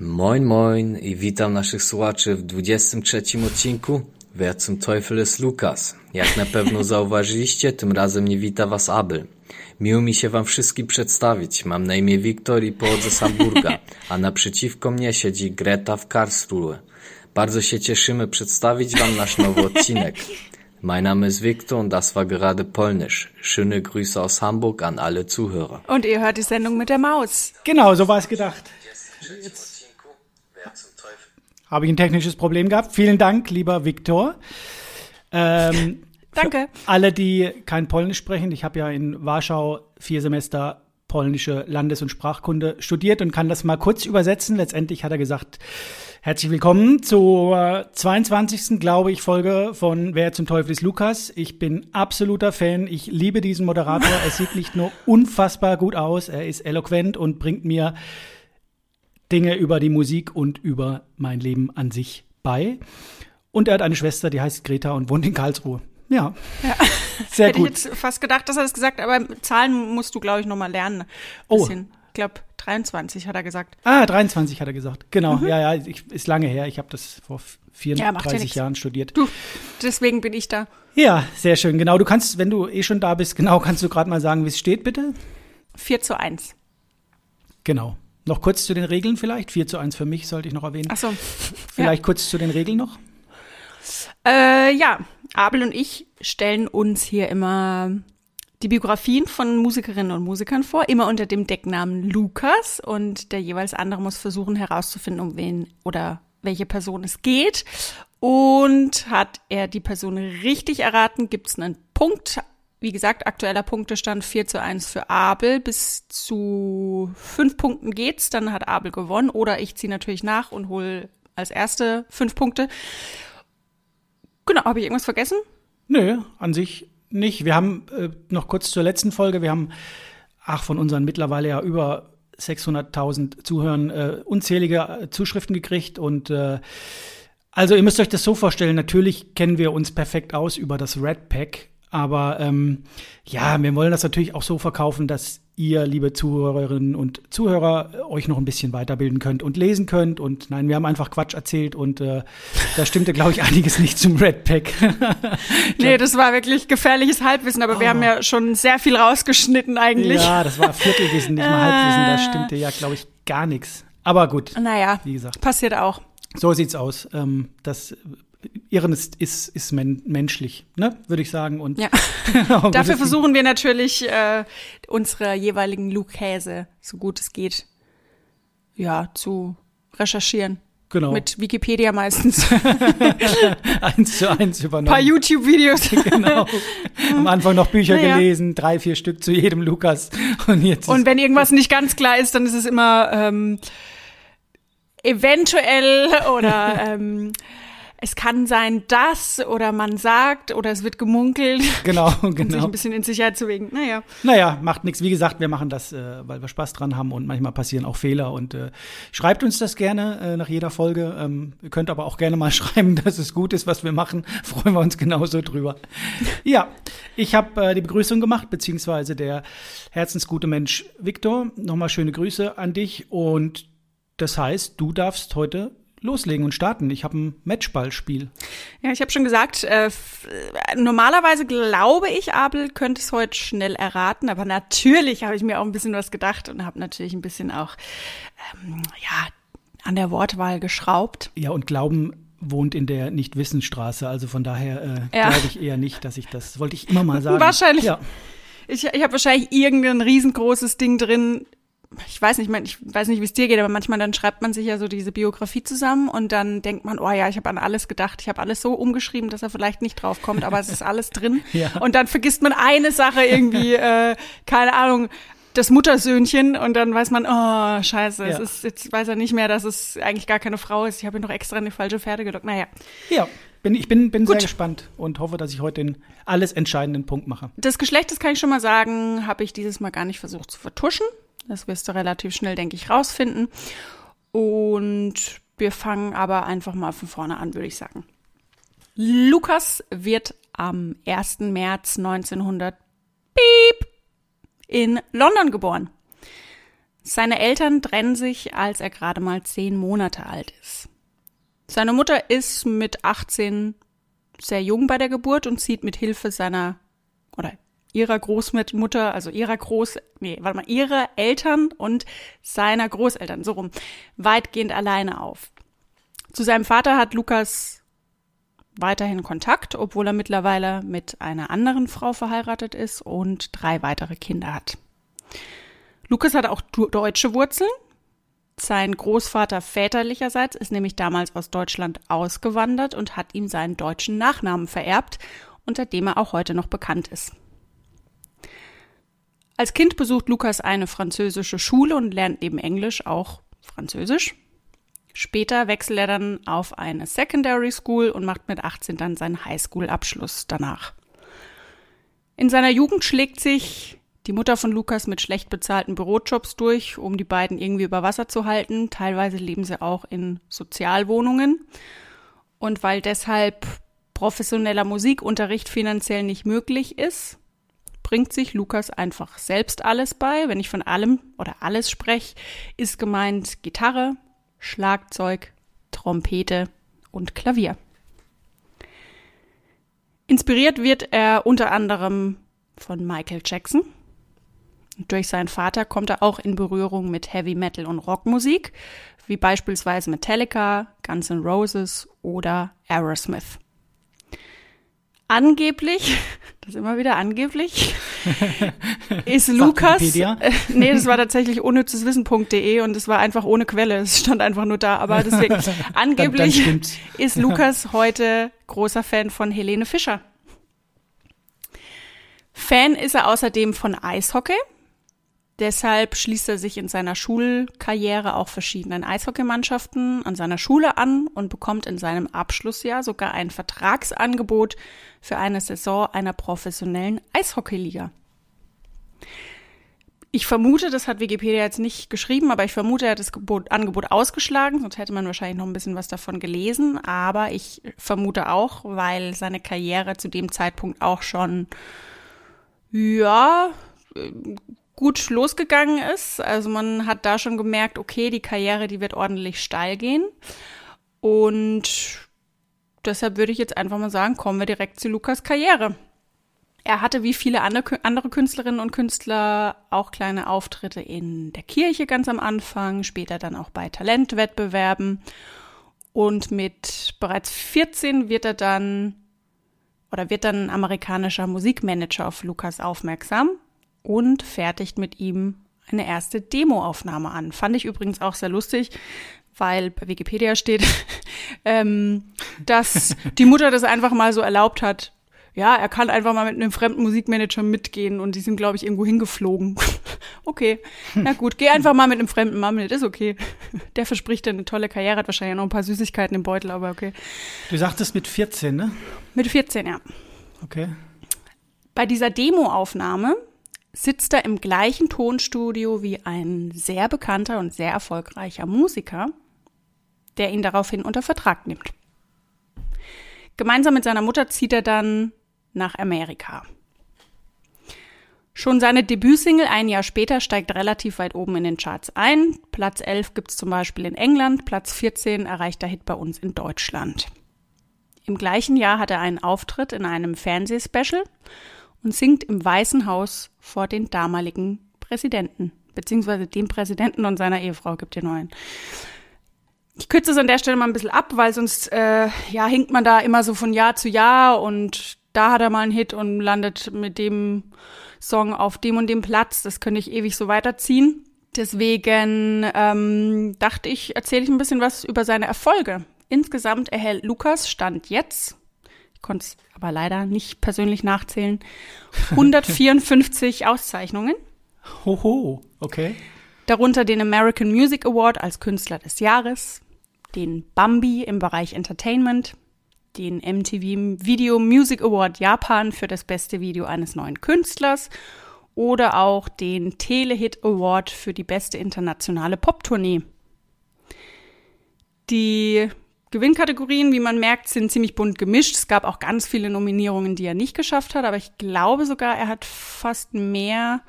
Moin moin i witam naszych słuchaczy w 23 odcinku Wer zum Teufel jest Lukas? Jak na pewno zauważyliście, tym razem nie wita was Abel. Miło mi się wam wszystkim przedstawić. Mam na imię Wiktor i pochodzę z Hamburga, a naprzeciwko mnie siedzi Greta w Karlsruhe. Bardzo się cieszymy przedstawić wam nasz nowy odcinek. Mein Name ist Viktor und das war gerade Polnisch. Schöne Grüße aus Hamburg an alle Zuhörer. Und ihr hört die Sendung mit der Maus. Genau, so war es gedacht. Habe ich ein technisches Problem gehabt. Vielen Dank, lieber Viktor. Ähm, Danke. alle, die kein Polnisch sprechen, ich habe ja in Warschau vier Semester polnische Landes- und Sprachkunde studiert und kann das mal kurz übersetzen. Letztendlich hat er gesagt, herzlich willkommen zur 22. glaube ich, Folge von Wer zum Teufel ist Lukas. Ich bin absoluter Fan. Ich liebe diesen Moderator. Er sieht nicht nur unfassbar gut aus, er ist eloquent und bringt mir Dinge über die Musik und über mein Leben an sich bei. Und er hat eine Schwester, die heißt Greta und wohnt in Karlsruhe. Ja, sehr Hätte gut. ich jetzt fast gedacht, dass er das gesagt hat, aber Zahlen musst du, glaube ich, noch mal lernen. Oh. bisschen. Ich glaube, 23 hat er gesagt. Ah, 23 hat er gesagt. Genau, ja, ja, ich, ist lange her. Ich habe das vor Mhm. Ja, macht ja 34 nix. Jahren studiert. Du, deswegen bin ich da. Ja, sehr schön. Genau, du kannst, wenn du eh schon da bist, genau, kannst du gerade mal sagen, wie es steht, bitte? 4 zu 1. Genau. Noch kurz zu den Regeln vielleicht. 4 zu 1 für mich sollte ich noch erwähnen. Achso. vielleicht kurz zu den Regeln noch. Äh, ja, Abel und ich stellen uns hier immer die Biografien von Musikerinnen und Musikern vor, immer unter dem Decknamen Lukas. Und der jeweils andere muss versuchen herauszufinden, um wen oder welche Person es geht. Und hat er die Person richtig erraten, gibt es einen Punkt. Wie gesagt, aktueller Punktestand 4 zu 1 für Abel. Bis zu fünf Punkten geht's, dann hat Abel gewonnen. Oder ich ziehe natürlich nach und hole als erste fünf Punkte. Genau, habe ich irgendwas vergessen? Nö, an sich nicht. Wir haben äh, noch kurz zur letzten Folge, wir haben, ach, von unseren mittlerweile ja über 600.000 Zuhörern äh, unzählige äh, Zuschriften gekriegt und äh, also ihr müsst euch das so vorstellen, natürlich kennen wir uns perfekt aus über das Red Pack, aber ähm, ja, wir wollen das natürlich auch so verkaufen, dass ihr, liebe Zuhörerinnen und Zuhörer, äh, euch noch ein bisschen weiterbilden könnt und lesen könnt. Und nein, wir haben einfach Quatsch erzählt und äh, da stimmte, glaube ich, einiges nicht zum Red Pack. Nee, das war wirklich gefährliches Halbwissen, aber wir haben ja schon sehr viel rausgeschnitten eigentlich. Ja, das war Viertelwissen, nicht mal Halbwissen. Da stimmte ja, glaube ich, gar nichts. Aber gut, Naja, wie gesagt, passiert auch. so sieht's aus. Ähm, das Irren ist, ist, ist men menschlich, ne, würde ich sagen. Und Ja. Aber Dafür versuchen wir natürlich, äh, unsere jeweiligen Lukäse, so gut es geht, ja, zu recherchieren. Genau. Mit Wikipedia meistens. eins zu eins Ein übernommen. paar YouTube-Videos. genau. Am Anfang noch Bücher Naja. gelesen, drei, vier Stück zu jedem Lukas. Und jetzt Und wenn irgendwas nicht ganz klar ist, dann ist es immer ähm, eventuell oder ähm, es kann sein, dass oder man sagt oder es wird gemunkelt, genau, um sich genau. ein bisschen in Sicherheit zu wiegen. Naja. Naja, macht nichts. Wie gesagt, wir machen das, äh, weil wir Spaß dran haben und manchmal passieren auch Fehler. Und äh, schreibt uns das gerne äh, nach jeder Folge. Ähm, ihr könnt aber auch gerne mal schreiben, dass es gut ist, was wir machen. Freuen wir uns genauso drüber. ja, ich habe äh, die Begrüßung gemacht, beziehungsweise der herzensgute Mensch Viktor. Nochmal schöne Grüße an dich. Und das heißt, du darfst heute loslegen und starten. Ich habe ein Matchballspiel. Ja, ich habe schon gesagt, äh, normalerweise glaube ich, Abel könnte es heute schnell erraten, aber natürlich habe ich mir auch ein bisschen was gedacht und habe natürlich ein bisschen auch ähm, ja an der Wortwahl geschraubt. Ja, und Glauben wohnt in der Nicht-Wissensstraße. Also von daher äh, Ja. glaube ich eher nicht, dass ich das, das wollte ich immer mal sagen. Wahrscheinlich. Ja, Ich, ich habe wahrscheinlich irgendein riesengroßes Ding drin. Ich weiß nicht, ich weiß nicht, wie es dir geht, aber manchmal dann schreibt man sich ja so diese Biografie zusammen und dann denkt man, oh ja, ich habe an alles gedacht, ich habe alles so umgeschrieben, dass er vielleicht nicht drauf kommt, aber es ist alles drin. Ja. Und dann vergisst man eine Sache irgendwie, äh, keine Ahnung, das Muttersöhnchen und dann weiß man, oh scheiße, es Ja. ist, jetzt weiß er nicht mehr, dass es eigentlich gar keine Frau ist. Ich habe ihn noch extra in die falsche Pferde gelockt. Naja, ja. Bin, ich bin, bin sehr gespannt und hoffe, dass ich heute den alles entscheidenden Punkt mache. Das Geschlecht, das kann ich schon mal sagen, habe ich dieses Mal gar nicht versucht zu vertuschen. Das wirst du relativ schnell, denke ich, rausfinden. Und wir fangen aber einfach mal von vorne an, würde ich sagen. Lukas wird am 1. März 1900 piep, in London geboren. Seine Eltern trennen sich, als er gerade mal zehn Monate alt ist. Seine Mutter ist mit 18 sehr jung bei der Geburt und zieht mit Hilfe seiner oder ihrer Großmutter, also ihrer Groß, nee, warte mal, ihrer Eltern und seiner Großeltern, so rum, weitgehend alleine auf. Zu seinem Vater hat Lukas weiterhin Kontakt, obwohl er mittlerweile mit einer anderen Frau verheiratet ist und drei weitere Kinder hat. Lukas hat auch deutsche Wurzeln. Sein Großvater väterlicherseits ist nämlich damals aus Deutschland ausgewandert und hat ihm seinen deutschen Nachnamen vererbt, unter dem er auch heute noch bekannt ist. Als Kind besucht Lukas eine französische Schule und lernt neben Englisch auch Französisch. Später wechselt er dann auf eine Secondary School und macht mit 18 dann seinen Highschool-Abschluss danach. In seiner Jugend schlägt sich die Mutter von Lukas mit schlecht bezahlten Bürojobs durch, um die beiden irgendwie über Wasser zu halten. Teilweise leben sie auch in Sozialwohnungen. Und weil deshalb professioneller Musikunterricht finanziell nicht möglich ist, bringt sich Lukas einfach selbst alles bei. Wenn ich von allem oder alles spreche, ist gemeint Gitarre, Schlagzeug, Trompete und Klavier. Inspiriert wird er unter anderem von Michael Jackson. Durch seinen Vater kommt er auch in Berührung mit Heavy Metal und Rockmusik, wie beispielsweise Metallica, Guns N' Roses oder Aerosmith. Angeblich, das ist immer wieder angeblich, ist Lukas. Äh, nee, das war tatsächlich unnützeswissen.de und es war einfach ohne Quelle. Es stand einfach nur da. Aber deswegen, angeblich dann, dann ist Lukas heute großer Fan von Helene Fischer. Fan ist er außerdem von Eishockey. Deshalb schließt er sich in seiner Schulkarriere auch verschiedenen Eishockeymannschaften an seiner Schule an und bekommt in seinem Abschlussjahr sogar ein Vertragsangebot für eine Saison einer professionellen Eishockeyliga. Ich vermute, das hat Wikipedia jetzt nicht geschrieben, aber ich vermute, er hat das Gebot, Angebot ausgeschlagen, sonst hätte man wahrscheinlich noch ein bisschen was davon gelesen. Aber ich vermute auch, weil seine Karriere zu dem Zeitpunkt auch schon, ja, gut losgegangen ist. Also man hat da schon gemerkt, okay, die Karriere, die wird ordentlich steil gehen. Und deshalb würde ich jetzt einfach mal sagen, kommen wir direkt zu Lukas Karriere. Er hatte wie viele andere Künstlerinnen und Künstler auch kleine Auftritte in der Kirche ganz am Anfang, später dann auch bei Talentwettbewerben. Und mit bereits 14 wird er dann oder wird dann ein amerikanischer Musikmanager auf Lukas aufmerksam und fertigt mit ihm eine erste Demoaufnahme an. Fand ich übrigens auch sehr lustig, weil bei Wikipedia steht, ähm, dass die Mutter das einfach mal so erlaubt hat. Ja, er kann einfach mal mit einem fremden Musikmanager mitgehen und die sind, glaube ich, irgendwo hingeflogen. okay, na gut, geh einfach mal mit einem fremden Mann mit, ist okay. Der verspricht dir eine tolle Karriere, hat wahrscheinlich noch ein paar Süßigkeiten im Beutel, aber okay. Du sagtest mit 14, ne? Mit 14, ja. Okay. Bei dieser Demoaufnahme sitzt er im gleichen Tonstudio wie ein sehr bekannter und sehr erfolgreicher Musiker, der ihn daraufhin unter Vertrag nimmt. Gemeinsam mit seiner Mutter zieht er dann nach Amerika. Schon seine Debütsingle ein Jahr später steigt relativ weit oben in den Charts ein. Platz 11 gibt es zum Beispiel in England, Platz 14 erreicht der Hit bei uns in Deutschland. Im gleichen Jahr hat er einen Auftritt in einem Fernsehspecial und singt im Weißen Haus vor den damaligen Präsidenten, beziehungsweise dem Präsidenten und seiner Ehefrau gibt ihr neuen. Ich kürze es an der Stelle mal ein bisschen ab, weil sonst äh, ja hinkt man da immer so von Jahr zu Jahr und da hat er mal einen Hit und landet mit dem Song auf dem und dem Platz. Das könnte ich ewig so weiterziehen. Deswegen ähm, dachte ich, erzähle ich ein bisschen was über seine Erfolge. Insgesamt erhält Lukas Stand jetzt ich konnte es aber leider nicht persönlich nachzählen, 154 Auszeichnungen. Hoho, okay. Darunter den American Music Award als Künstler des Jahres, den Bambi im Bereich Entertainment, den MTV Video Music Award Japan für das beste Video eines neuen Künstlers oder auch den Telehit Award für die beste internationale Poptournee. Die Gewinnkategorien, wie man merkt, sind ziemlich bunt gemischt. Es gab auch ganz viele Nominierungen, die er nicht geschafft hat, aber ich glaube sogar, er hat fast mehr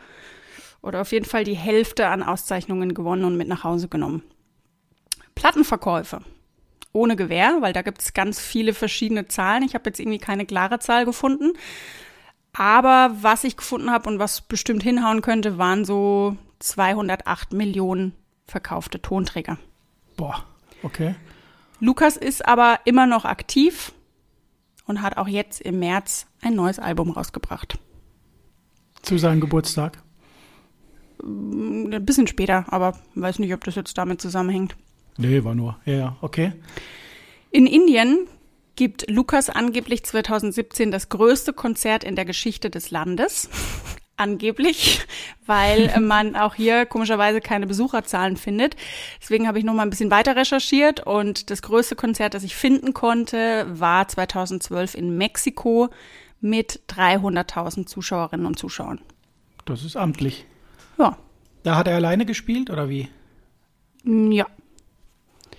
oder auf jeden Fall die Hälfte an Auszeichnungen gewonnen und mit nach Hause genommen. Plattenverkäufe. Ohne Gewähr, weil da gibt es ganz viele verschiedene Zahlen. Ich habe jetzt irgendwie keine klare Zahl gefunden. Aber was ich gefunden habe und was bestimmt hinhauen könnte, waren so 208 Millionen verkaufte Tonträger. Boah, okay. Lukas ist aber immer noch aktiv und hat auch jetzt im März ein neues Album rausgebracht. Zu seinem Geburtstag? Ein bisschen später, aber weiß nicht, ob das jetzt damit zusammenhängt. Nee, war nur. Ja, ja, okay. In Indien gibt Lukas angeblich 2017 das größte Konzert in der Geschichte des Landes. Angeblich, weil man auch hier komischerweise keine Besucherzahlen findet. Deswegen habe ich noch mal ein bisschen weiter recherchiert und das größte Konzert, das ich finden konnte, war 2012 in Mexiko mit 300.000 Zuschauerinnen und Zuschauern. Das ist amtlich. Ja. Da hat er alleine gespielt oder wie? Mm, ja.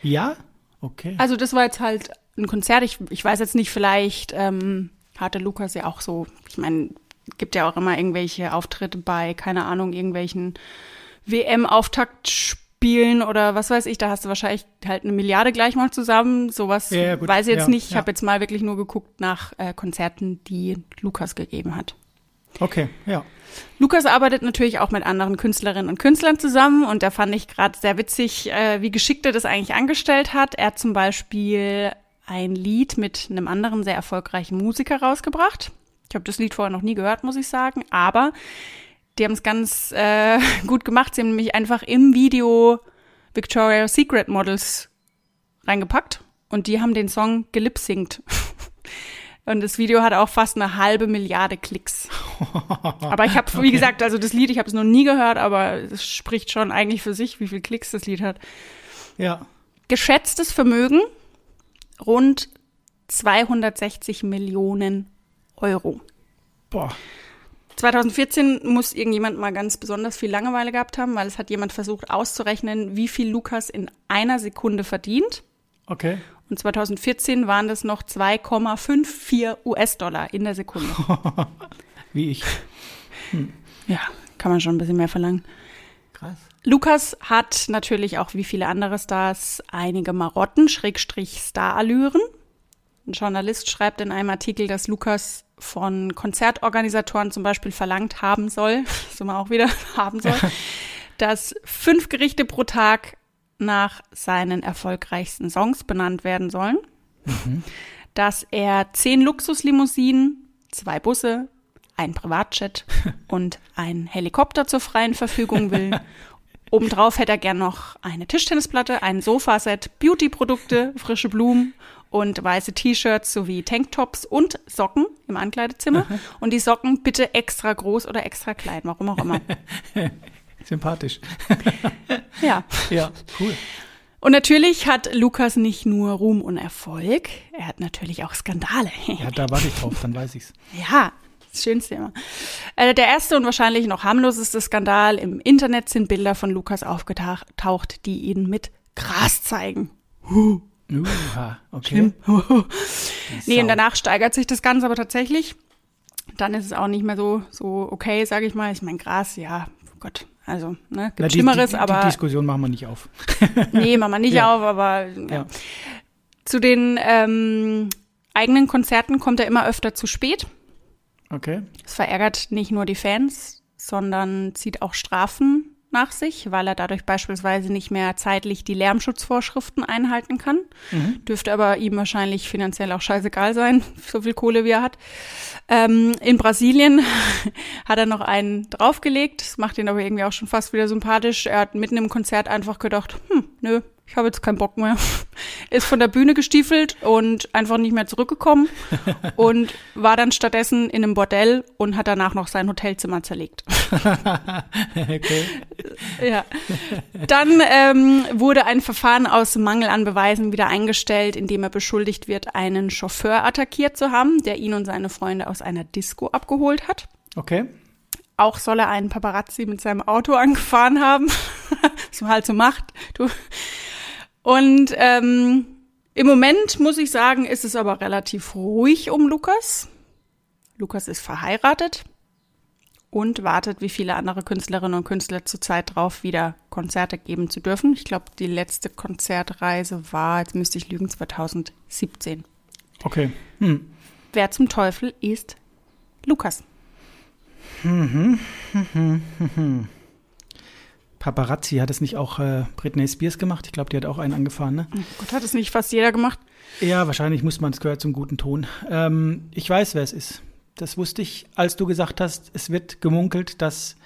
Ja? Okay. Also das war jetzt halt ein Konzert. Ich, ich weiß jetzt nicht, vielleicht ähm, hatte Lukas ja auch so, ich meine, gibt ja auch immer irgendwelche Auftritte bei, keine Ahnung, irgendwelchen WM-Auftaktspielen oder was weiß ich. Da hast du wahrscheinlich halt eine Milliarde gleich mal zusammen. Sowas Ja, ja, weiß ich jetzt Ja, nicht. Ich habe jetzt mal wirklich nur geguckt nach äh, Konzerten, die Lukas gegeben hat. Okay, ja. Lukas arbeitet natürlich auch mit anderen Künstlerinnen und Künstlern zusammen und da fand ich gerade sehr witzig, äh, wie geschickt er das eigentlich angestellt hat. Er hat zum Beispiel ein Lied mit einem anderen sehr erfolgreichen Musiker rausgebracht. Ich habe das Lied vorher noch nie gehört, muss ich sagen, aber die haben es ganz äh, gut gemacht. Sie haben nämlich einfach im Video Victoria's Secret Models reingepackt und die haben den Song gelipsingt. Und das Video hat auch fast eine halbe Milliarde Klicks. Aber ich habe, wie gesagt, also das Lied, ich habe es noch nie gehört, aber es spricht schon eigentlich für sich, wie viel Klicks das Lied hat. Ja. Geschätztes Vermögen rund 260 Millionen Euro. Boah. 2014 muss irgendjemand mal ganz besonders viel Langeweile gehabt haben, weil es hat jemand versucht auszurechnen, wie viel Lukas in einer Sekunde verdient. Okay. Und 2014 waren das noch 2,54 US-Dollar in der Sekunde. Wie ich. Ja, kann man schon ein bisschen mehr verlangen. Krass. Lukas hat natürlich auch wie viele andere Stars einige Marotten, Schrägstrich Starallüren. Ein Journalist schreibt in einem Artikel, dass Lukas von Konzertorganisatoren zum Beispiel verlangt haben soll, so mal auch wieder haben soll, dass fünf Gerichte pro Tag nach seinen erfolgreichsten Songs benannt werden sollen, dass er zehn Luxuslimousinen, zwei Busse, ein Privatjet und ein Helikopter zur freien Verfügung will. Obendrauf hätte er gern noch eine Tischtennisplatte, ein Sofaset, Beauty-Produkte, frische Blumen und weiße T-Shirts sowie Tanktops und Socken im Ankleidezimmer. Und die Socken bitte extra groß oder extra klein, warum auch immer. Sympathisch. Ja. Ja, cool. Und natürlich hat Lukas nicht nur Ruhm und Erfolg, er hat natürlich auch Skandale. Ja, da warte ich drauf, dann weiß ich's. Ja, das Schönste immer. Äh, der erste und wahrscheinlich noch harmloseste Skandal im Internet sind Bilder von Lukas aufgetaucht, die ihn mit Gras zeigen. Uha, okay. Nee, und danach steigert sich das Ganze aber tatsächlich. Dann ist es auch nicht mehr so, so okay, sage ich mal. Ich meine, Gras, ja, Gott, also, ne, gibt Na, die, Schlimmeres, die, die aber Diskussion machen wir nicht auf. nee, machen wir nicht Ja. auf, aber ja. Ja. zu den ähm, eigenen Konzerten kommt er immer öfter zu spät. Okay. Es verärgert nicht nur die Fans, sondern zieht auch Strafen nach sich, weil er dadurch beispielsweise nicht mehr zeitlich die Lärmschutzvorschriften einhalten kann. Dürfte aber ihm wahrscheinlich finanziell auch scheißegal sein, so viel Kohle wie er hat. Ähm, in Brasilien hat er noch einen draufgelegt, das macht ihn aber irgendwie auch schon fast wieder sympathisch. Er hat mitten im Konzert einfach gedacht, hm, nö, ich habe jetzt keinen Bock mehr. Ist von der Bühne gestiefelt und einfach nicht mehr zurückgekommen und war dann stattdessen in einem Bordell und hat danach noch sein Hotelzimmer zerlegt. okay. Ja. Dann ähm, wurde ein Verfahren aus Mangel an Beweisen wieder eingestellt, indem er beschuldigt wird, einen Chauffeur attackiert zu haben, der ihn und seine Freunde aus einer Disco abgeholt hat. Okay. Auch soll er einen Paparazzi mit seinem Auto angefahren haben, was man halt so macht. Du. Und ähm, im Moment muss ich sagen, ist es aber relativ ruhig um Lukas. Lukas ist verheiratet und wartet wie viele andere Künstlerinnen und Künstler zurzeit drauf, wieder Konzerte geben zu dürfen. Ich glaube, die letzte Konzertreise war, jetzt müsste ich lügen, 2017. Okay. Hm. Wer zum Teufel ist Lukas? Paparazzi hat es nicht auch äh, Britney Spears gemacht? Ich glaube, die hat auch einen angefahren, ne? Oh Gott, hat es nicht fast jeder gemacht? Ja, wahrscheinlich muss man, es gehört zum guten Ton. Ähm, ich weiß, wer es ist. Das wusste ich, als du gesagt hast, es wird gemunkelt, dass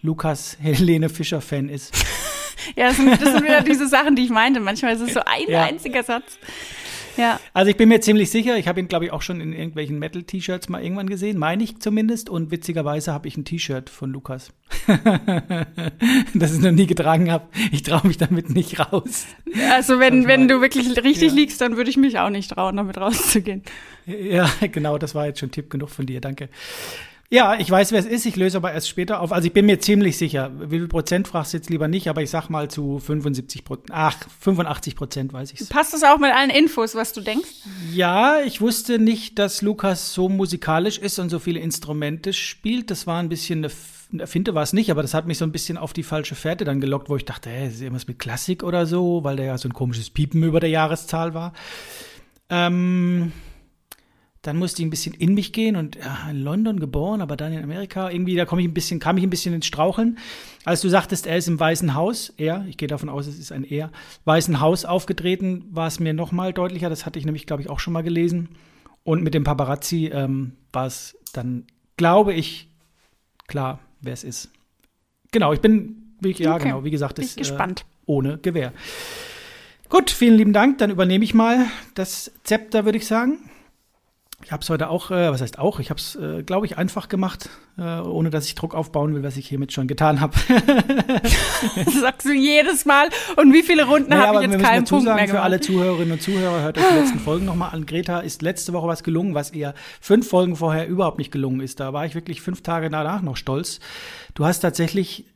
Lukas Helene Fischer-Fan ist. Ja, das sind, das sind wieder diese Sachen, die ich meinte. Manchmal ist es so ein Ja. einziger Satz. Ja. Also ich bin mir ziemlich sicher, ich habe ihn, glaube ich, auch schon in irgendwelchen Metal-T-Shirts mal irgendwann gesehen, meine ich zumindest. Und witzigerweise habe ich ein T-Shirt von Lukas. das ich noch nie getragen habe. Ich traue mich damit nicht raus. Also wenn, Das wenn du wirklich richtig Ja. liegst, dann würde ich mich auch nicht trauen, damit rauszugehen. Ja, genau, das war jetzt schon Tipp genug von dir, danke. Ja, ich weiß, wer es ist, ich löse aber erst später auf. Also ich bin mir ziemlich sicher, wie viel Prozent fragst du jetzt lieber nicht, aber ich sag mal zu 75 Prozent, ach, 85 Prozent weiß ich's. Passt das auch mit allen Infos, was du denkst? Ja, ich wusste nicht, dass Lukas so musikalisch ist und so viele Instrumente spielt. Das war ein bisschen eine, Finte war es nicht, aber das hat mich so ein bisschen auf die falsche Fährte dann gelockt, wo ich dachte, hä, ist irgendwas mit Klassik oder so, weil der ja so ein komisches Piepen über der Jahreszahl war. Ähm, dann musste ich ein bisschen in mich gehen und ja, in London geboren, aber dann in Amerika. Irgendwie, da komme ich ein bisschen, kam ich ein bisschen ins Straucheln. Als du sagtest, er ist im Weißen Haus, er, ich gehe davon aus, es ist ein er, Weißen Haus aufgetreten, war es mir noch mal deutlicher. Das hatte ich nämlich, glaube ich, auch schon mal gelesen. Und mit dem Paparazzi ähm, war es dann, glaube ich, klar, wer es ist. Genau, ich bin, wie, ja, Okay. genau, wie gesagt, ist gespannt. Äh, ohne Gewehr. Gut, vielen lieben Dank. Dann übernehme ich mal das Zepter, würde ich sagen. Ich habe es heute auch, äh, was heißt auch, ich habe es, äh, glaube ich, einfach gemacht, äh, ohne dass ich Druck aufbauen will, was ich hiermit schon getan habe. Das sagst du jedes Mal. Und wie viele Runden Naja, habe ich wir jetzt müssen keinen Punkt mehr sagen, für gemacht? alle Zuhörerinnen und Zuhörer, hört euch die letzten Folgen nochmal an. Greta ist letzte Woche was gelungen, was ihr fünf Folgen vorher überhaupt nicht gelungen ist. Da war ich wirklich fünf Tage danach noch stolz. Du hast tatsächlich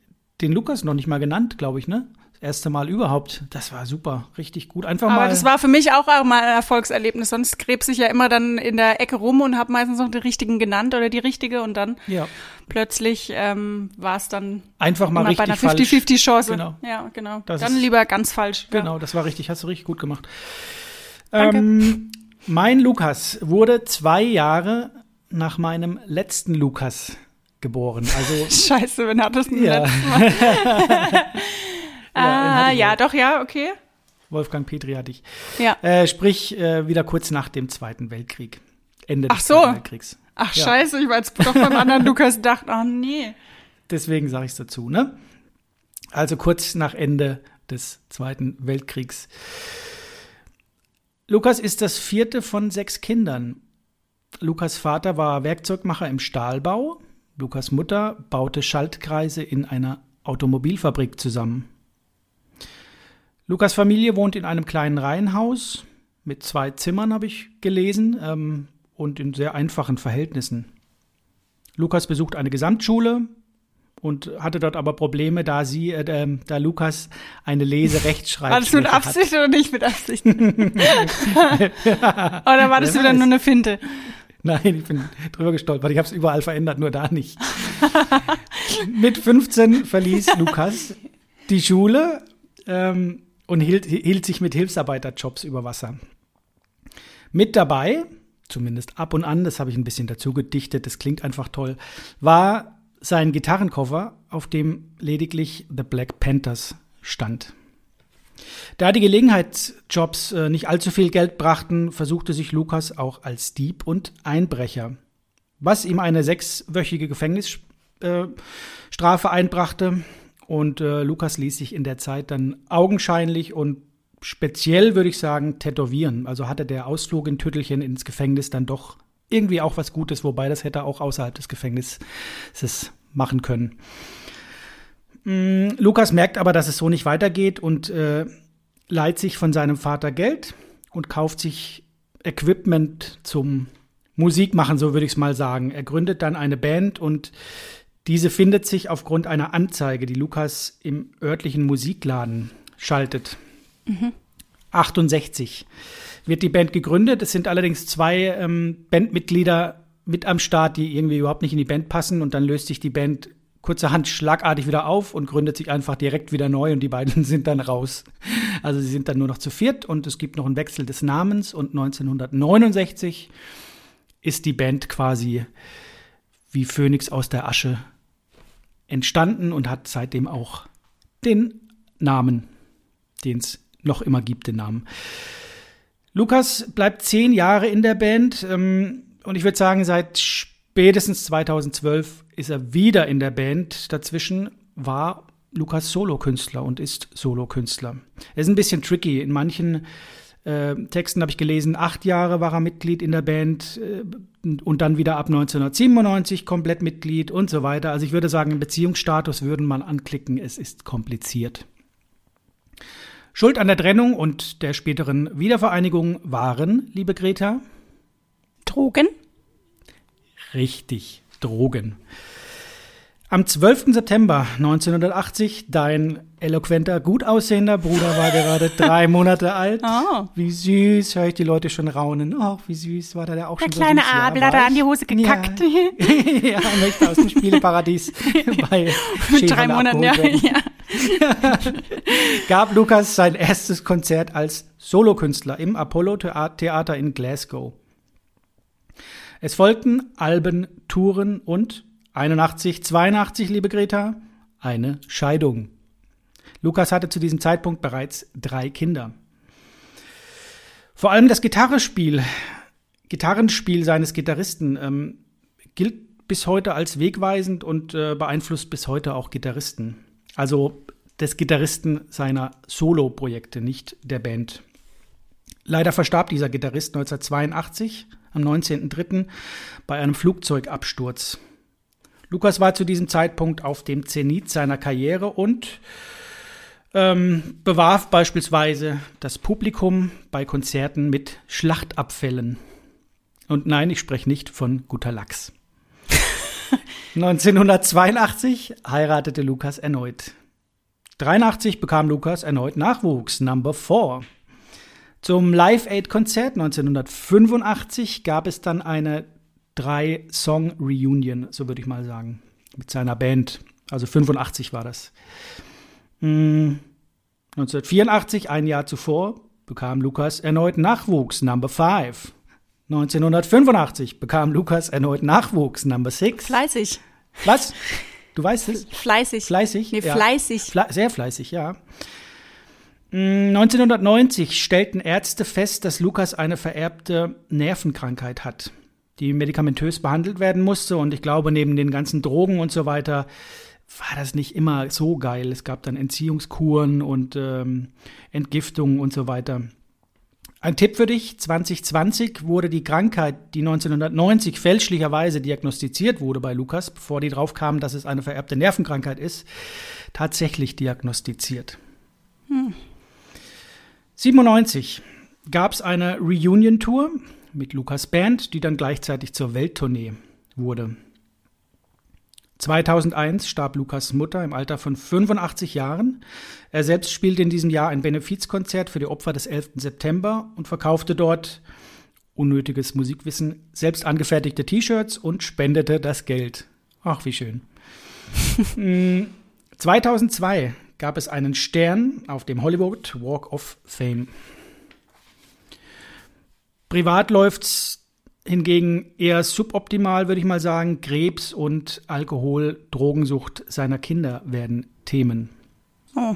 den Lukas noch nicht mal genannt, glaube ich, ne? Erste Mal überhaupt. Das war super, richtig gut. Einfach Aber mal. das war für mich auch mal ein Erfolgserlebnis. Sonst krebs ich ja immer dann in der Ecke rum und habe meistens noch den richtigen genannt oder die richtige und dann ja, plötzlich ähm, war es dann einfach mal immer bei richtig einer falsch. 50-50-Chance. Genau. Ja, genau. Das dann lieber ganz falsch. Genau, das war richtig, hast du richtig gut gemacht. Danke. Ähm, mein Lukas wurde zwei Jahre nach meinem letzten Lukas geboren. Also. Scheiße, wenn hat das Ja. letztes Mal? ah, ja, doch, ja, okay. Wolfgang Petri hatte ich. Ja. Äh, sprich, äh, wieder kurz nach dem Zweiten Weltkrieg. Ende des Ach so. Zweiten Weltkriegs. Ach, Ja. scheiße, ich war jetzt doch beim anderen Lukas gedacht, oh nee. Deswegen sage ich es dazu, ne? Also kurz nach Ende des Zweiten Weltkriegs. Lukas ist das vierte von sechs Kindern. Lukas Vater war Werkzeugmacher im Stahlbau. Lukas Mutter baute Schaltkreise in einer Automobilfabrik zusammen. Lukas Familie wohnt in einem kleinen Reihenhaus mit zwei Zimmern, habe ich gelesen, ähm, und in sehr einfachen Verhältnissen. Lukas besucht eine Gesamtschule und hatte dort aber Probleme, da sie, äh, da Lukas eine War das mit hat. Absicht oder nicht mit Absicht? oder war das wieder nur eine Finte? Nein, ich bin drüber gestolpert. Ich habe es überall verändert, nur da nicht. Mit 15 verließ Lukas die Schule ähm, und hielt, hielt sich mit Hilfsarbeiterjobs über Wasser. Mit dabei, zumindest ab und an, das habe ich ein bisschen dazu gedichtet, das klingt einfach toll, war sein Gitarrenkoffer, auf dem lediglich The Black Panthers stand. Da die Gelegenheitsjobs äh, nicht allzu viel Geld brachten, versuchte sich Lukas auch als Dieb und Einbrecher, was ihm eine sechswöchige Gefängnisstrafe Strafe einbrachte. Und äh, Lukas ließ sich in der Zeit dann augenscheinlich und speziell, würde ich sagen, tätowieren. Also hatte der Ausflug in Tüttelchen ins Gefängnis dann doch irgendwie auch was Gutes, wobei das hätte er auch außerhalb des Gefängnisses machen können. Mm, Lukas merkt aber, dass es so nicht weitergeht und äh, leiht sich von seinem Vater Geld und kauft sich Equipment zum Musikmachen, so würde ich es mal sagen. Er gründet dann eine Band und diese findet sich aufgrund einer Anzeige, die Lukas im örtlichen Musikladen schaltet. 68 wird die Band gegründet. Es sind allerdings zwei ähm, Bandmitglieder mit am Start, die irgendwie überhaupt nicht in die Band passen und dann löst sich die Band kurzerhand schlagartig wieder auf und gründet sich einfach direkt wieder neu und die beiden sind dann raus. Also sie sind dann nur noch zu viert und es gibt noch einen Wechsel des Namens und 1969 ist die Band quasi wie Phönix aus der Asche entstanden und hat seitdem auch den Namen, den es noch immer gibt, den Namen. Lukas bleibt zehn Jahre in der Band ähm, und ich würde sagen, seit spätestens 2012 ist er wieder in der Band. Dazwischen war Lukas Solokünstler und ist Solokünstler. Er ist ein bisschen tricky. In manchen äh, Texten habe ich gelesen, acht Jahre war er Mitglied in der Band äh, und dann wieder ab 1997 komplett Mitglied und so weiter. Also ich würde sagen, im Beziehungsstatus würden man anklicken, es ist kompliziert. Schuld an der Trennung und der späteren Wiedervereinigung waren, liebe Greta? Drogen? Richtig, Drogen. Am 12. September 1980, dein eloquenter, gut aussehender Bruder war gerade drei Monate alt. Oh. Wie süß, höre ich die Leute schon raunen. Ach, wie süß war da der auch Der schon kleine so süß. Abel ja, hat er an die Hose gekackt. Ja, ja möchte aus dem Spieleparadies bei Mit drei Monaten, ja. Gab Lukas sein erstes Konzert als Solokünstler im Apollo Theater in Glasgow. Es folgten Alben, Touren und 81, 82, liebe Greta, eine Scheidung. Lukas hatte zu diesem Zeitpunkt bereits drei Kinder. Vor allem das Gitarrespiel, Gitarrenspiel seines Gitarristen ähm, gilt bis heute als wegweisend und äh, beeinflusst bis heute auch Gitarristen. Also des Gitarristen seiner Solo-Projekte, nicht der Band. Leider verstarb dieser Gitarrist 1982 am 19.03. bei einem Flugzeugabsturz. Lukas war zu diesem Zeitpunkt auf dem Zenit seiner Karriere und ähm, bewarf beispielsweise das Publikum bei Konzerten mit Schlachtabfällen. Und nein, ich spreche nicht von guter Lachs. 1982 heiratete Lukas erneut. 83 bekam Lukas erneut Nachwuchs, Number 4. Zum Live Aid Konzert 1985 gab es dann eine Drei-Song-Reunion, so würde ich mal sagen, mit seiner Band. Also 85 war das. Hm, 1984, ein Jahr zuvor, bekam Lukas erneut Nachwuchs, Number 5. 1985 bekam Lukas erneut Nachwuchs, Number 6. Fleißig. Was? Du weißt es? Fleißig. Fleißig? Nee, Ja. fleißig. Fle sehr fleißig, ja. Mm, 1990 stellten Ärzte fest, dass Lukas eine vererbte Nervenkrankheit hat, die medikamentös behandelt werden musste. Und ich glaube, neben den ganzen Drogen und so weiter war das nicht immer so geil. Es gab dann Entziehungskuren und ähm, Entgiftungen und so weiter. Ein Tipp für dich, 2020 wurde die Krankheit, die 1990 fälschlicherweise diagnostiziert wurde bei Lukas, bevor die drauf kamen, dass es eine vererbte Nervenkrankheit ist, tatsächlich diagnostiziert. 97 gab es eine Reunion-Tour mit Lukas Band, die dann gleichzeitig zur Welttournee wurde. 2001 starb Lukas Mutter im Alter von 85 Jahren. Er selbst spielte in diesem Jahr ein Benefizkonzert für die Opfer des 11. September und verkaufte dort unnötiges Musikwissen, selbst angefertigte T-Shirts und spendete das Geld. Ach, wie schön. Mm, 2002 gab es einen Stern auf dem Hollywood Walk of Fame. Privat läuft's hingegen eher suboptimal, würde ich mal sagen. Krebs und Alkohol, Drogensucht seiner Kinder werden Themen. Oh.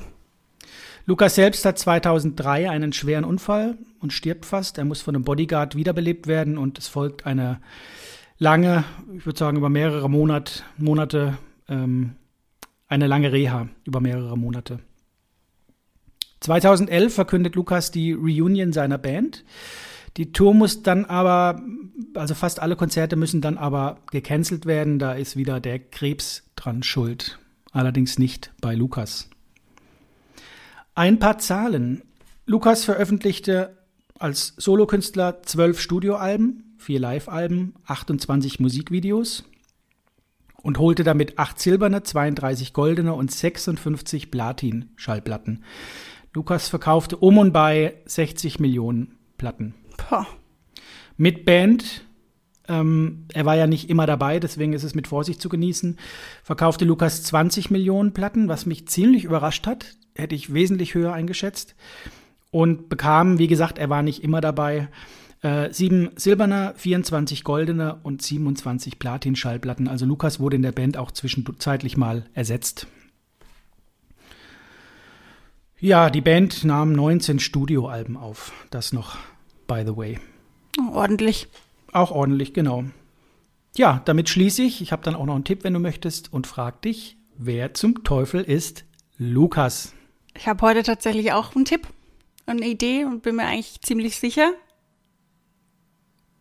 Lukas selbst hat 2003 einen schweren Unfall und stirbt fast. Er muss von einem Bodyguard wiederbelebt werden und es folgt eine lange, ich würde sagen über mehrere Monat, Monate, ähm, eine lange Reha über mehrere Monate. 2011 verkündet Lukas die Reunion seiner Band. Die Tour muss dann aber, also fast alle Konzerte müssen dann aber gecancelt werden. Da ist wieder der Krebs dran schuld. Allerdings nicht bei Lukas. Ein paar Zahlen. Lukas veröffentlichte als Solokünstler zwölf Studioalben, vier Live-Alben, 28 Musikvideos und holte damit acht silberne, 32 goldene und 56 Platin-Schallplatten. Lukas verkaufte um und bei 60 Millionen Platten. Poh. Mit Band Ähm, er war ja nicht immer dabei, deswegen ist es mit Vorsicht zu genießen. Verkaufte Lukas 20 Millionen Platten, was mich ziemlich überrascht hat. Hätte ich wesentlich höher eingeschätzt. Und bekam, wie gesagt, er war nicht immer dabei, äh, sieben silberne, 24 goldene und 27 Platin-Schallplatten. Also Lukas wurde in der Band auch zwischenzeitlich mal ersetzt. Ja, die Band nahm 19 Studioalben auf. Das noch, by the way. Ordentlich. Auch ordentlich, genau. Ja, damit schließe ich. Ich habe dann auch noch einen Tipp, wenn du möchtest, und frag dich, wer zum Teufel ist Lukas? Ich habe heute tatsächlich auch einen Tipp, eine Idee und bin mir eigentlich ziemlich sicher.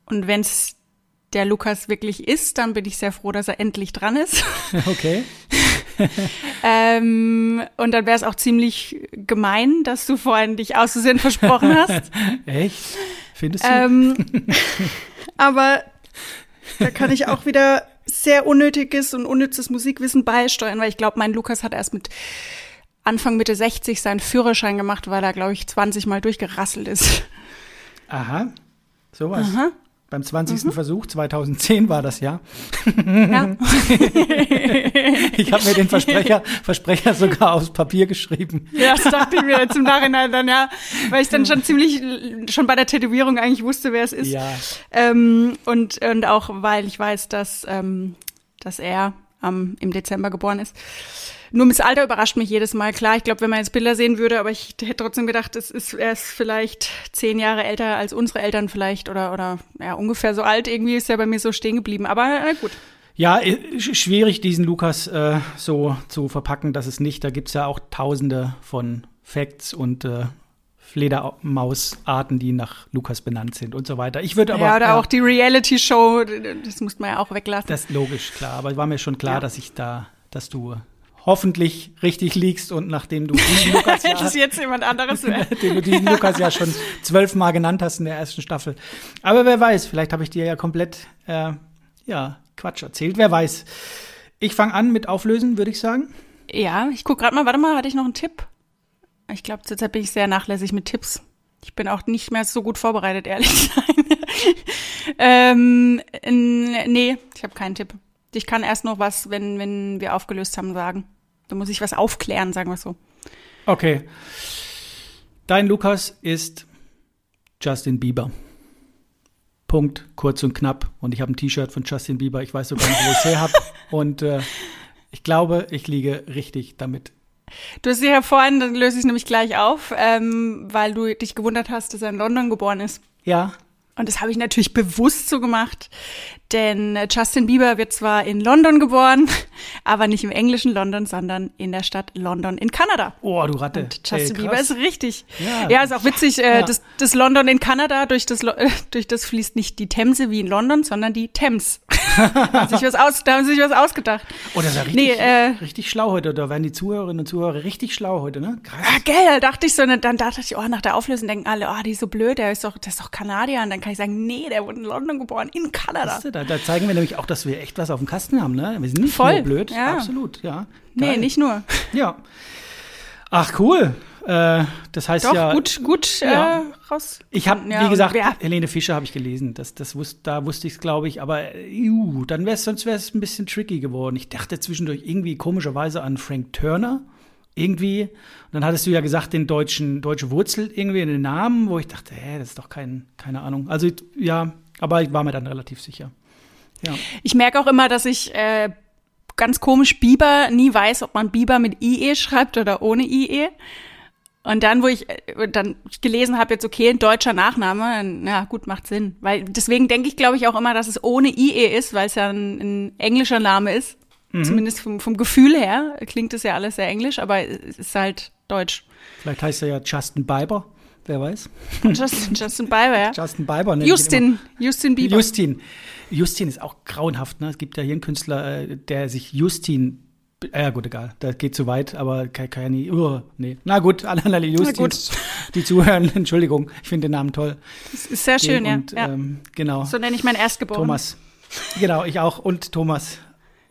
Und wenn es der Lukas wirklich ist, dann bin ich sehr froh, dass er endlich dran ist. Okay. ähm, und dann wäre es auch ziemlich gemein, dass du vorhin dich auszusehen versprochen hast. Echt? Findest du? Ähm, aber da kann ich auch wieder sehr unnötiges und unnützes Musikwissen beisteuern, weil ich glaube, mein Lukas hat erst mit Anfang Mitte 60 seinen Führerschein gemacht, weil er, glaube ich, 20 Mal durchgerasselt ist. Aha, sowas. Aha. Beim 20. Mhm. Versuch, 2010 war das ja. ja. ich habe mir den Versprecher, Versprecher sogar aufs Papier geschrieben. Ja, das dachte ich mir jetzt im Nachhinein dann, ja, weil ich dann schon ziemlich, schon bei der Tätowierung eigentlich wusste, wer es ist. Ja. Ähm, und, und auch, weil ich weiß, dass, ähm, dass er ähm, im Dezember geboren ist. Nur das Alter überrascht mich jedes Mal. Klar, ich glaube, wenn man jetzt Bilder sehen würde, aber ich hätte trotzdem gedacht, es ist, er ist vielleicht zehn Jahre älter als unsere Eltern vielleicht oder, oder ja, ungefähr so alt. Irgendwie ist er bei mir so stehen geblieben. Aber äh, gut. Ja, äh, schwierig, diesen Lukas äh, so zu verpacken, dass es nicht. Da gibt's ja auch tausende von Facts und äh, Fledermausarten, die nach Lukas benannt sind und so weiter. Ich würde aber. Ja, oder ja, auch die Reality-Show, das muss man ja auch weglassen. Das ist logisch, klar. Aber war mir schon klar, ja. dass ich da, dass du hoffentlich richtig liegst und nachdem du diesen Lukas ja, das jetzt jemand anderes nachdem du diesen Lukas ja schon zwölfmal genannt hast in der ersten Staffel. Aber wer weiß, vielleicht habe ich dir ja komplett äh, ja Quatsch erzählt. Wer weiß. Ich fange an mit Auflösen, würde ich sagen. Ja, ich gucke gerade mal. Warte mal, hatte ich noch einen Tipp? Ich glaube, zurzeit bin ich sehr nachlässig mit Tipps. Ich bin auch nicht mehr so gut vorbereitet, ehrlich sein. ähm, nee, ich habe keinen Tipp. Ich kann erst noch was, wenn, wenn wir aufgelöst haben, sagen. Da muss ich was aufklären, sagen wir so. Okay. Dein Lukas ist Justin Bieber. Punkt, kurz und knapp. Und ich habe ein T-Shirt von Justin Bieber. Ich weiß sogar nicht, wo ich es her habe. Und äh, ich glaube, ich liege richtig damit. Du hast ja vorhin, dann löse ich es nämlich gleich auf, ähm, weil du dich gewundert hast, dass er in London geboren ist. Ja. Und das habe ich natürlich bewusst so gemacht, denn äh, Justin Bieber wird zwar in London geboren, aber nicht im englischen London, sondern in der Stadt London in Kanada. Oh, du Ratte. Und Justin Ey, Bieber ist richtig. Ja, ja ist auch witzig. Äh, ja. das, das London in Kanada, durch das, durch das fließt nicht die Themse wie in London, sondern die Thames. da, haben sich was aus, da haben sich was ausgedacht. Oh, das ist ja richtig, nee, äh, richtig schlau heute. Da werden die Zuhörerinnen und Zuhörer richtig schlau heute, ne? Krass. Ja, gell, da dachte ich so, ne, dann dachte ich, oh, nach der Auflösung denken alle, oh, die ist so blöd, der ist doch, der ist doch Kanadier. Und dann kann ich sagen, nee, der wurde in London geboren, in Kanada. Weißt du, da, da zeigen wir nämlich auch, dass wir echt was auf dem Kasten haben, ne? Wir sind nicht Voll, nur blöd. Ja. Absolut, ja. Geil. Nee, nicht nur. Ja. Ach, cool. Äh, das heißt Doch, ja. gut, gut ja. äh, raus. Ich habe, ja, wie gesagt, wer? Helene Fischer habe ich gelesen. Das, das wusste, da wusste ich es, glaube ich. Aber juh, dann wäre es sonst wäre es ein bisschen tricky geworden. Ich dachte zwischendurch irgendwie komischerweise an Frank Turner. Irgendwie. Und dann hattest du ja gesagt, den deutschen, deutsche Wurzel irgendwie in den Namen, wo ich dachte, hä, das ist doch kein, keine Ahnung. Also ja, aber ich war mir dann relativ sicher. Ja. Ich merke auch immer, dass ich äh, ganz komisch Biber nie weiß, ob man Biber mit IE schreibt oder ohne IE. Und dann, wo ich äh, dann gelesen habe, jetzt okay, ein deutscher Nachname, dann, ja gut, macht Sinn. Weil deswegen denke ich, glaube ich, auch immer, dass es ohne IE ist, weil es ja ein, ein englischer Name ist. Mhm. Zumindest vom, vom Gefühl her klingt es ja alles sehr englisch, aber es ist halt deutsch. Vielleicht heißt er ja Justin Bieber, wer weiß. Justin, Justin Bieber, ja. Justin Bieber. Justin, Justin Bieber. Justin. Justin ist auch grauenhaft. Ne? Es gibt ja hier einen Künstler, äh, der sich Justin ja, gut, egal. Das geht zu weit, aber kann, kann ja nie. Uh, nee. Na gut, alle, alle Justins, die zuhören, Entschuldigung, ich finde den Namen toll. Das ist sehr schön, und, ja. Ähm, genau. So nenne ich meinen Erstgeborenen. Thomas. Genau, ich auch. Und Thomas.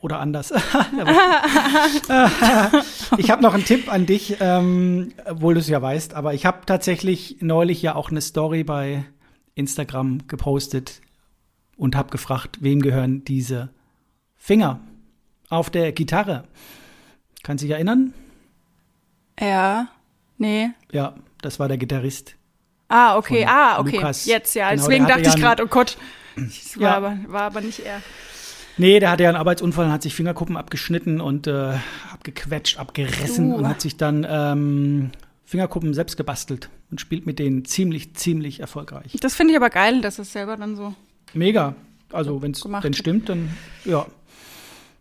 Oder anders. ich habe noch einen Tipp an dich, ähm, obwohl du es ja weißt, aber ich habe tatsächlich neulich ja auch eine Story bei Instagram gepostet, und habe gefragt, wem gehören diese Finger auf der Gitarre? Kannst du dich erinnern? Ja. Nee. Ja, das war der Gitarrist. Ah, okay. Ah, okay. Lukas. Jetzt, ja. Genau, Deswegen dachte ich gerade, oh Gott. Das war, Ja. aber, war aber nicht er. Nee, der hatte ja einen Arbeitsunfall und hat sich Fingerkuppen abgeschnitten und äh, abgequetscht, abgerissen Du. und hat sich dann ähm, Fingerkuppen selbst gebastelt und spielt mit denen ziemlich, ziemlich erfolgreich. Das finde ich aber geil, dass es selber dann so. Mega. Also, wenn es denn stimmt, dann ja.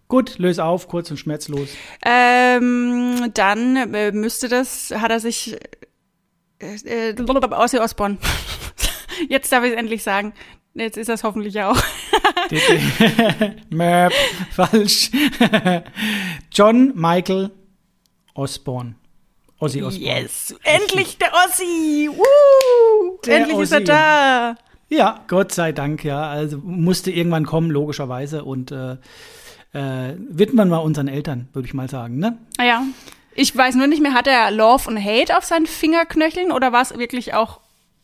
Gut, löse auf, kurz und schmerzlos. Ähm, dann äh, müsste das, hat er sich äh, äh, Ozzy Osbourne. Jetzt darf ich es endlich sagen. Jetzt ist das hoffentlich auch. Möp, falsch. John Michael Osborne. Ozzy Osbourne. Yes, endlich der Ossi. Woo! Der endlich ist er Ossi. da. Ja, Gott sei Dank, ja. Also musste irgendwann kommen, logischerweise. Und äh, äh, widmen wir unseren Eltern, würde ich mal sagen, ne? Ah Ja. Ich weiß nur nicht mehr, hat er Love und Hate auf seinen Fingerknöcheln oder war es wirklich auch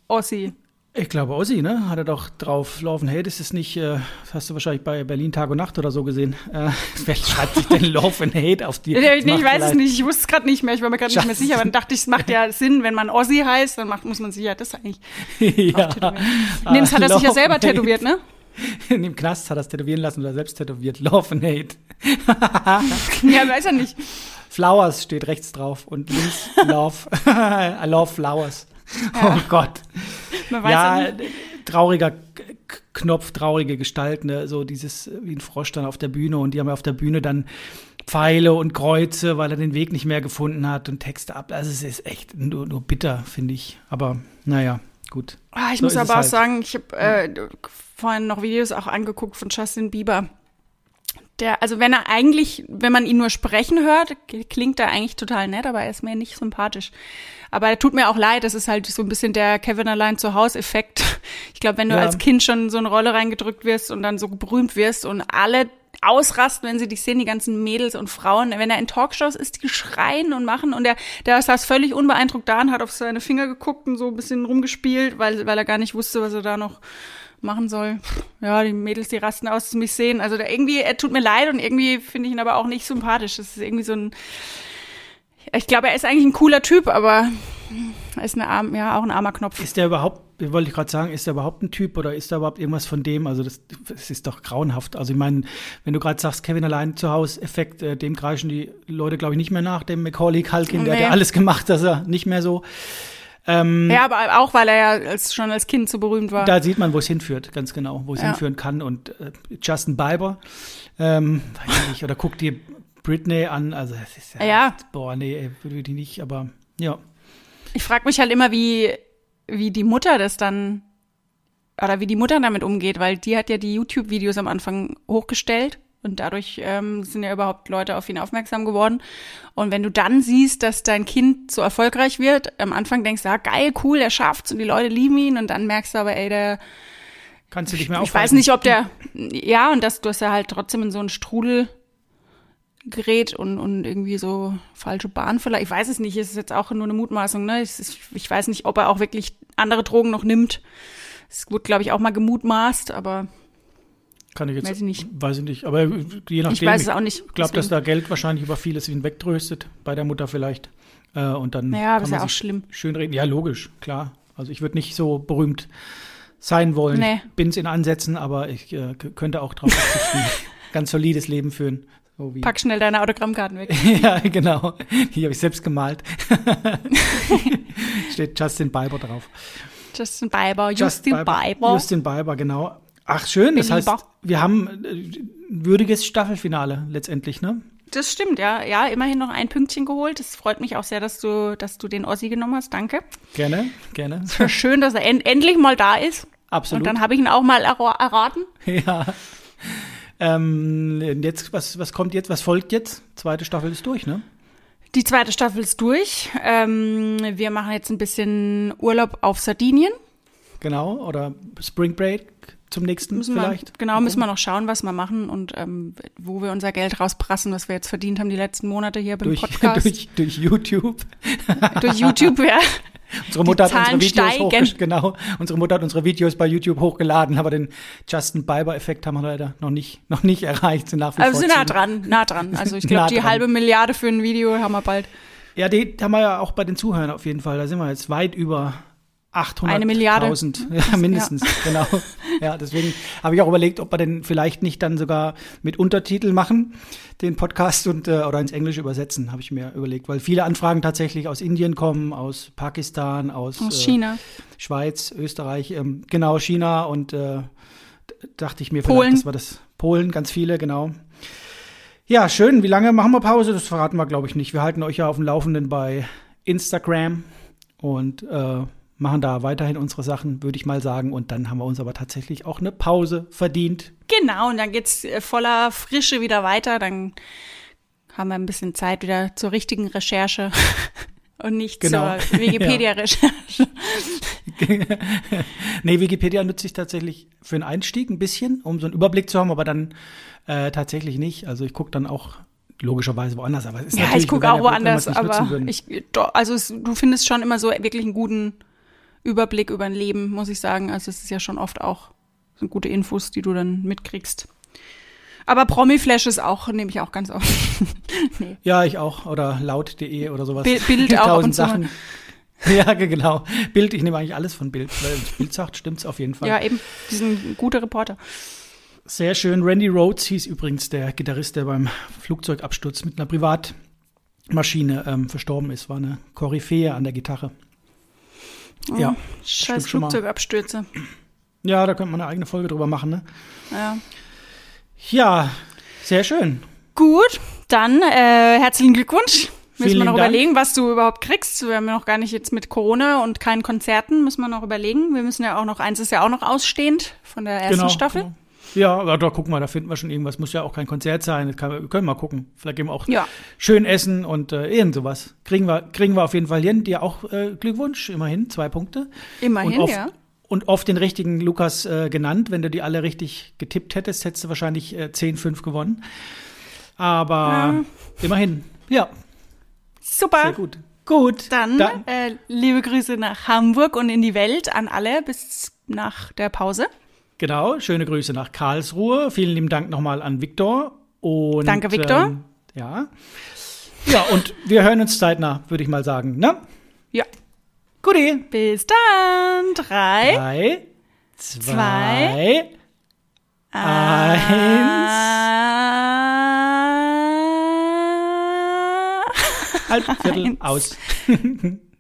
Ossi? Ich glaube, Ozzy, ne? Hat er doch drauf laufen. Hey, das ist nicht, äh, das hast du wahrscheinlich bei Berlin Tag und Nacht oder so gesehen. Äh, wer schreibt sich denn Love and Hate auf die? Ich, weiß es nicht, ich wusste es gerade nicht mehr, ich war mir gerade nicht mehr sicher, aber dann dachte ich, es macht ja Sinn, wenn man Ossi heißt, dann macht, muss man sich ja das eigentlich ja. tätowieren. Nee, das hat er sich ja selber tätowiert, ne? In dem Knast hat er es tätowieren lassen oder selbst tätowiert. Love and Hate. Ja, weiß er nicht. Flowers steht rechts drauf und links Love. I love Flowers. Oh Gott. Ja, ja trauriger Knopf, traurige Gestalt, ne? so dieses wie ein Frosch dann auf der Bühne und die haben ja auf der Bühne dann Pfeile und Kreuze, weil er den Weg nicht mehr gefunden hat und Texte ab. Also es ist echt nur, nur bitter, finde ich. Aber naja, gut. Ah, ich So muss aber auch halt. sagen, ich habe äh, vorhin noch Videos auch angeguckt von Justin Bieber. Der, also wenn er eigentlich, wenn man ihn nur sprechen hört, klingt er eigentlich total nett, aber er ist mir nicht sympathisch. Aber er tut mir auch leid, das ist halt so ein bisschen der Kevin allein zu Hause Effekt. Ich glaube, wenn du Ja. als Kind schon so eine Rolle reingedrückt wirst und dann so berühmt wirst und alle ausrasten, wenn sie dich sehen, die ganzen Mädels und Frauen, wenn er in Talkshows ist, die schreien und machen und der, der saß völlig unbeeindruckt da und hat auf seine Finger geguckt und so ein bisschen rumgespielt, weil, weil er gar nicht wusste, was er da noch machen soll. Ja, die Mädels, die rasten aus, mich sehen. Also da irgendwie, er tut mir leid und irgendwie finde ich ihn aber auch nicht sympathisch. Das ist irgendwie so ein, ich glaube, er ist eigentlich ein cooler Typ, aber er ist eine arm, ja, auch ein armer Knopf. Ist der überhaupt, wollte ich gerade sagen, ist der überhaupt ein Typ oder ist da überhaupt irgendwas von dem? Also das, das ist doch grauenhaft. Also ich meine, wenn du gerade sagst, Kevin allein zu Hause, Effekt, äh, dem kreischen die Leute, glaube ich, nicht mehr nach, dem Macaulay Culkin, der hat Nee. ja alles gemacht, dass er nicht mehr so. Ähm, Ja, aber auch, weil er ja als, schon als Kind so berühmt war. Da sieht man, wo es hinführt, ganz genau, wo es Ja. hinführen kann. Und äh, Justin Bieber, ähm, weiß ich nicht, oder guck dir Britney an, also das ist ja, Ja. boah, nee, ey, würde die nicht, aber ja. Ich frage mich halt immer, wie, wie die Mutter das dann, oder wie die Mutter damit umgeht, weil die hat ja die YouTube-Videos am Anfang hochgestellt und dadurch ähm, sind ja überhaupt Leute auf ihn aufmerksam geworden. Und wenn du dann siehst, dass dein Kind so erfolgreich wird, am Anfang denkst du, ja, geil, cool, der schafft's und die Leute lieben ihn und dann merkst du aber, ey, der, Kannst du dich mehr ich weiß aufhalten. nicht, ob der, ja, und dass du hast ja halt trotzdem in so einen Strudel gerät und, und irgendwie so falsche Bahn vielleicht. Ich weiß es nicht, es ist jetzt auch nur eine Mutmaßung, ne? Ist, ich weiß nicht, ob er auch wirklich andere Drogen noch nimmt. Es wurde, glaube ich, auch mal gemutmaßt, aber Kann ich jetzt, Weiß ich nicht. Weiß ich nicht, aber je nachdem. ich weiß es auch nicht. Ich glaube, dass da Geld wahrscheinlich über vieles hinwegtröstet, bei der Mutter vielleicht. Äh, und dann Ja, aber ist ja auch schlimm. schön reden. Ja, logisch, klar. Also ich würde nicht so berühmt sein wollen. Nee. Ich bin's in Ansätzen, aber ich äh, könnte auch drauf verzichten. Ganz solides Leben führen. So Pack schnell deine Autogrammkarten weg. ja, genau. Die habe ich selbst gemalt. Steht Justin Bieber drauf. Justin Bieber, Justin Bieber. Justin Bieber, genau. Ach, schön. Das heißt, wir haben äh, ein würdiges Staffelfinale letztendlich, ne? Das stimmt, ja. Ja, immerhin noch ein Pünktchen geholt. Das freut mich auch sehr, dass du, dass du den Ossi genommen hast. Danke. Gerne, gerne. Schön, dass er end endlich mal da ist. Absolut. Und dann habe ich ihn auch mal erra- erraten. ja. Ähm, jetzt, was, was kommt jetzt? Was folgt jetzt? Zweite Staffel ist durch, ne? Die zweite Staffel ist durch. Ähm, wir machen jetzt ein bisschen Urlaub auf Sardinien. Genau. Oder Spring Break zum nächsten Müssen vielleicht. wir, genau, müssen wir noch schauen, was wir machen und ähm, wo wir unser Geld rausprassen, was wir jetzt verdient haben die letzten Monate hier beim durch, Podcast. durch, durch YouTube. durch YouTube, ja. Unsere Mutter hat unsere Videos. Genau. Unsere Mutter hat unsere Videos bei YouTube hochgeladen, aber den Justin Bieber-Effekt haben wir leider noch nicht, noch nicht erreicht. Sind nach wie Aber vor wir sind nah dran, nah dran. Also ich glaube, die dran. halbe Milliarde für ein Video haben wir bald. Ja, die haben wir ja auch bei den Zuhörern auf jeden Fall. Da sind wir jetzt weit über 800.000. Eine Milliarde. Ja, mindestens, genau. Ja, deswegen habe ich auch überlegt, ob wir den vielleicht nicht dann sogar mit Untertitel machen, den Podcast und äh, oder ins Englische übersetzen, habe ich mir überlegt, weil viele Anfragen tatsächlich aus Indien kommen, aus Pakistan, aus, Aus äh, China. Schweiz, Österreich, ähm, genau, China und äh, dachte ich mir Polen. vielleicht, das war das Polen, ganz viele, genau. Ja, schön. Wie lange machen wir Pause? Das verraten wir, glaube ich, nicht. Wir halten euch ja auf dem Laufenden bei Instagram und äh, machen da weiterhin unsere Sachen, würde ich mal sagen. Und dann haben wir uns aber tatsächlich auch eine Pause verdient. Genau, und dann geht's äh, voller Frische wieder weiter. Dann haben wir ein bisschen Zeit wieder zur richtigen Recherche und nicht Genau. zur Wikipedia-Recherche. nee, Wikipedia nutze ich tatsächlich für einen Einstieg ein bisschen, um so einen Überblick zu haben, aber dann äh, tatsächlich nicht. Also ich gucke dann auch logischerweise woanders. Aber es ist Ja, ich gucke auch woanders, aber ich, also es, du findest schon immer so wirklich einen guten Überblick über ein Leben, muss ich sagen. Also es ist ja schon oft auch so gute Infos, die du dann mitkriegst. Aber Promi-Flash ist auch, nehme ich auch ganz oft. nee. Ja, ich auch. Oder laut.de oder sowas. Bild- Bild auch Tausend. Sachen. Ja, ge- genau. Bild, ich nehme eigentlich alles von Bild. Weil es Bild sagt, stimmt's auf jeden Fall. Ja, eben, die sind gute Reporter. Sehr schön. Randy Rhodes hieß übrigens der Gitarrist, der beim Flugzeugabsturz mit einer Privatmaschine ähm, verstorben ist. War eine Koryphäe an der Gitarre. Ja, Scheiß. Flugzeugabstürze. Ja, da könnte man eine eigene Folge drüber machen, ne? Ja. Ja, sehr schön. Gut, dann äh, herzlichen Glückwunsch. Müssen wir noch Dank. überlegen, was du überhaupt kriegst. Wir haben ja noch gar nicht jetzt mit Corona und keinen Konzerten, müssen wir noch überlegen. Wir müssen ja auch noch, eins ist ja auch noch ausstehend von der ersten genau. Staffel. Genau. Ja, aber da gucken wir, da finden wir schon irgendwas. Muss ja auch kein Konzert sein. Kann, wir können mal gucken. Vielleicht gehen wir auch Ja. schön essen und äh, irgend sowas. Kriegen wir, kriegen wir auf jeden Fall hin. Dir auch äh, Glückwunsch, immerhin, zwei Punkte. Immerhin, und oft, ja. Und oft den richtigen Lukas äh, genannt. Wenn du die alle richtig getippt hättest, hättest du wahrscheinlich äh, 10-5 gewonnen. Aber immerhin, ja, Super. sehr gut. Gut, Dann, dann äh, liebe Grüße nach Hamburg und in die Welt an alle bis nach der Pause. Genau, schöne Grüße nach Karlsruhe. Vielen lieben Dank nochmal an Viktor. Und, Danke, Viktor. Ähm, ja. Ja, und wir hören uns zeitnah, würde ich mal sagen. Ne? Ja. Guti. Bis dann. Drei. Drei, Zwei, zwei, eins. Ah. Halb, Viertel, aus.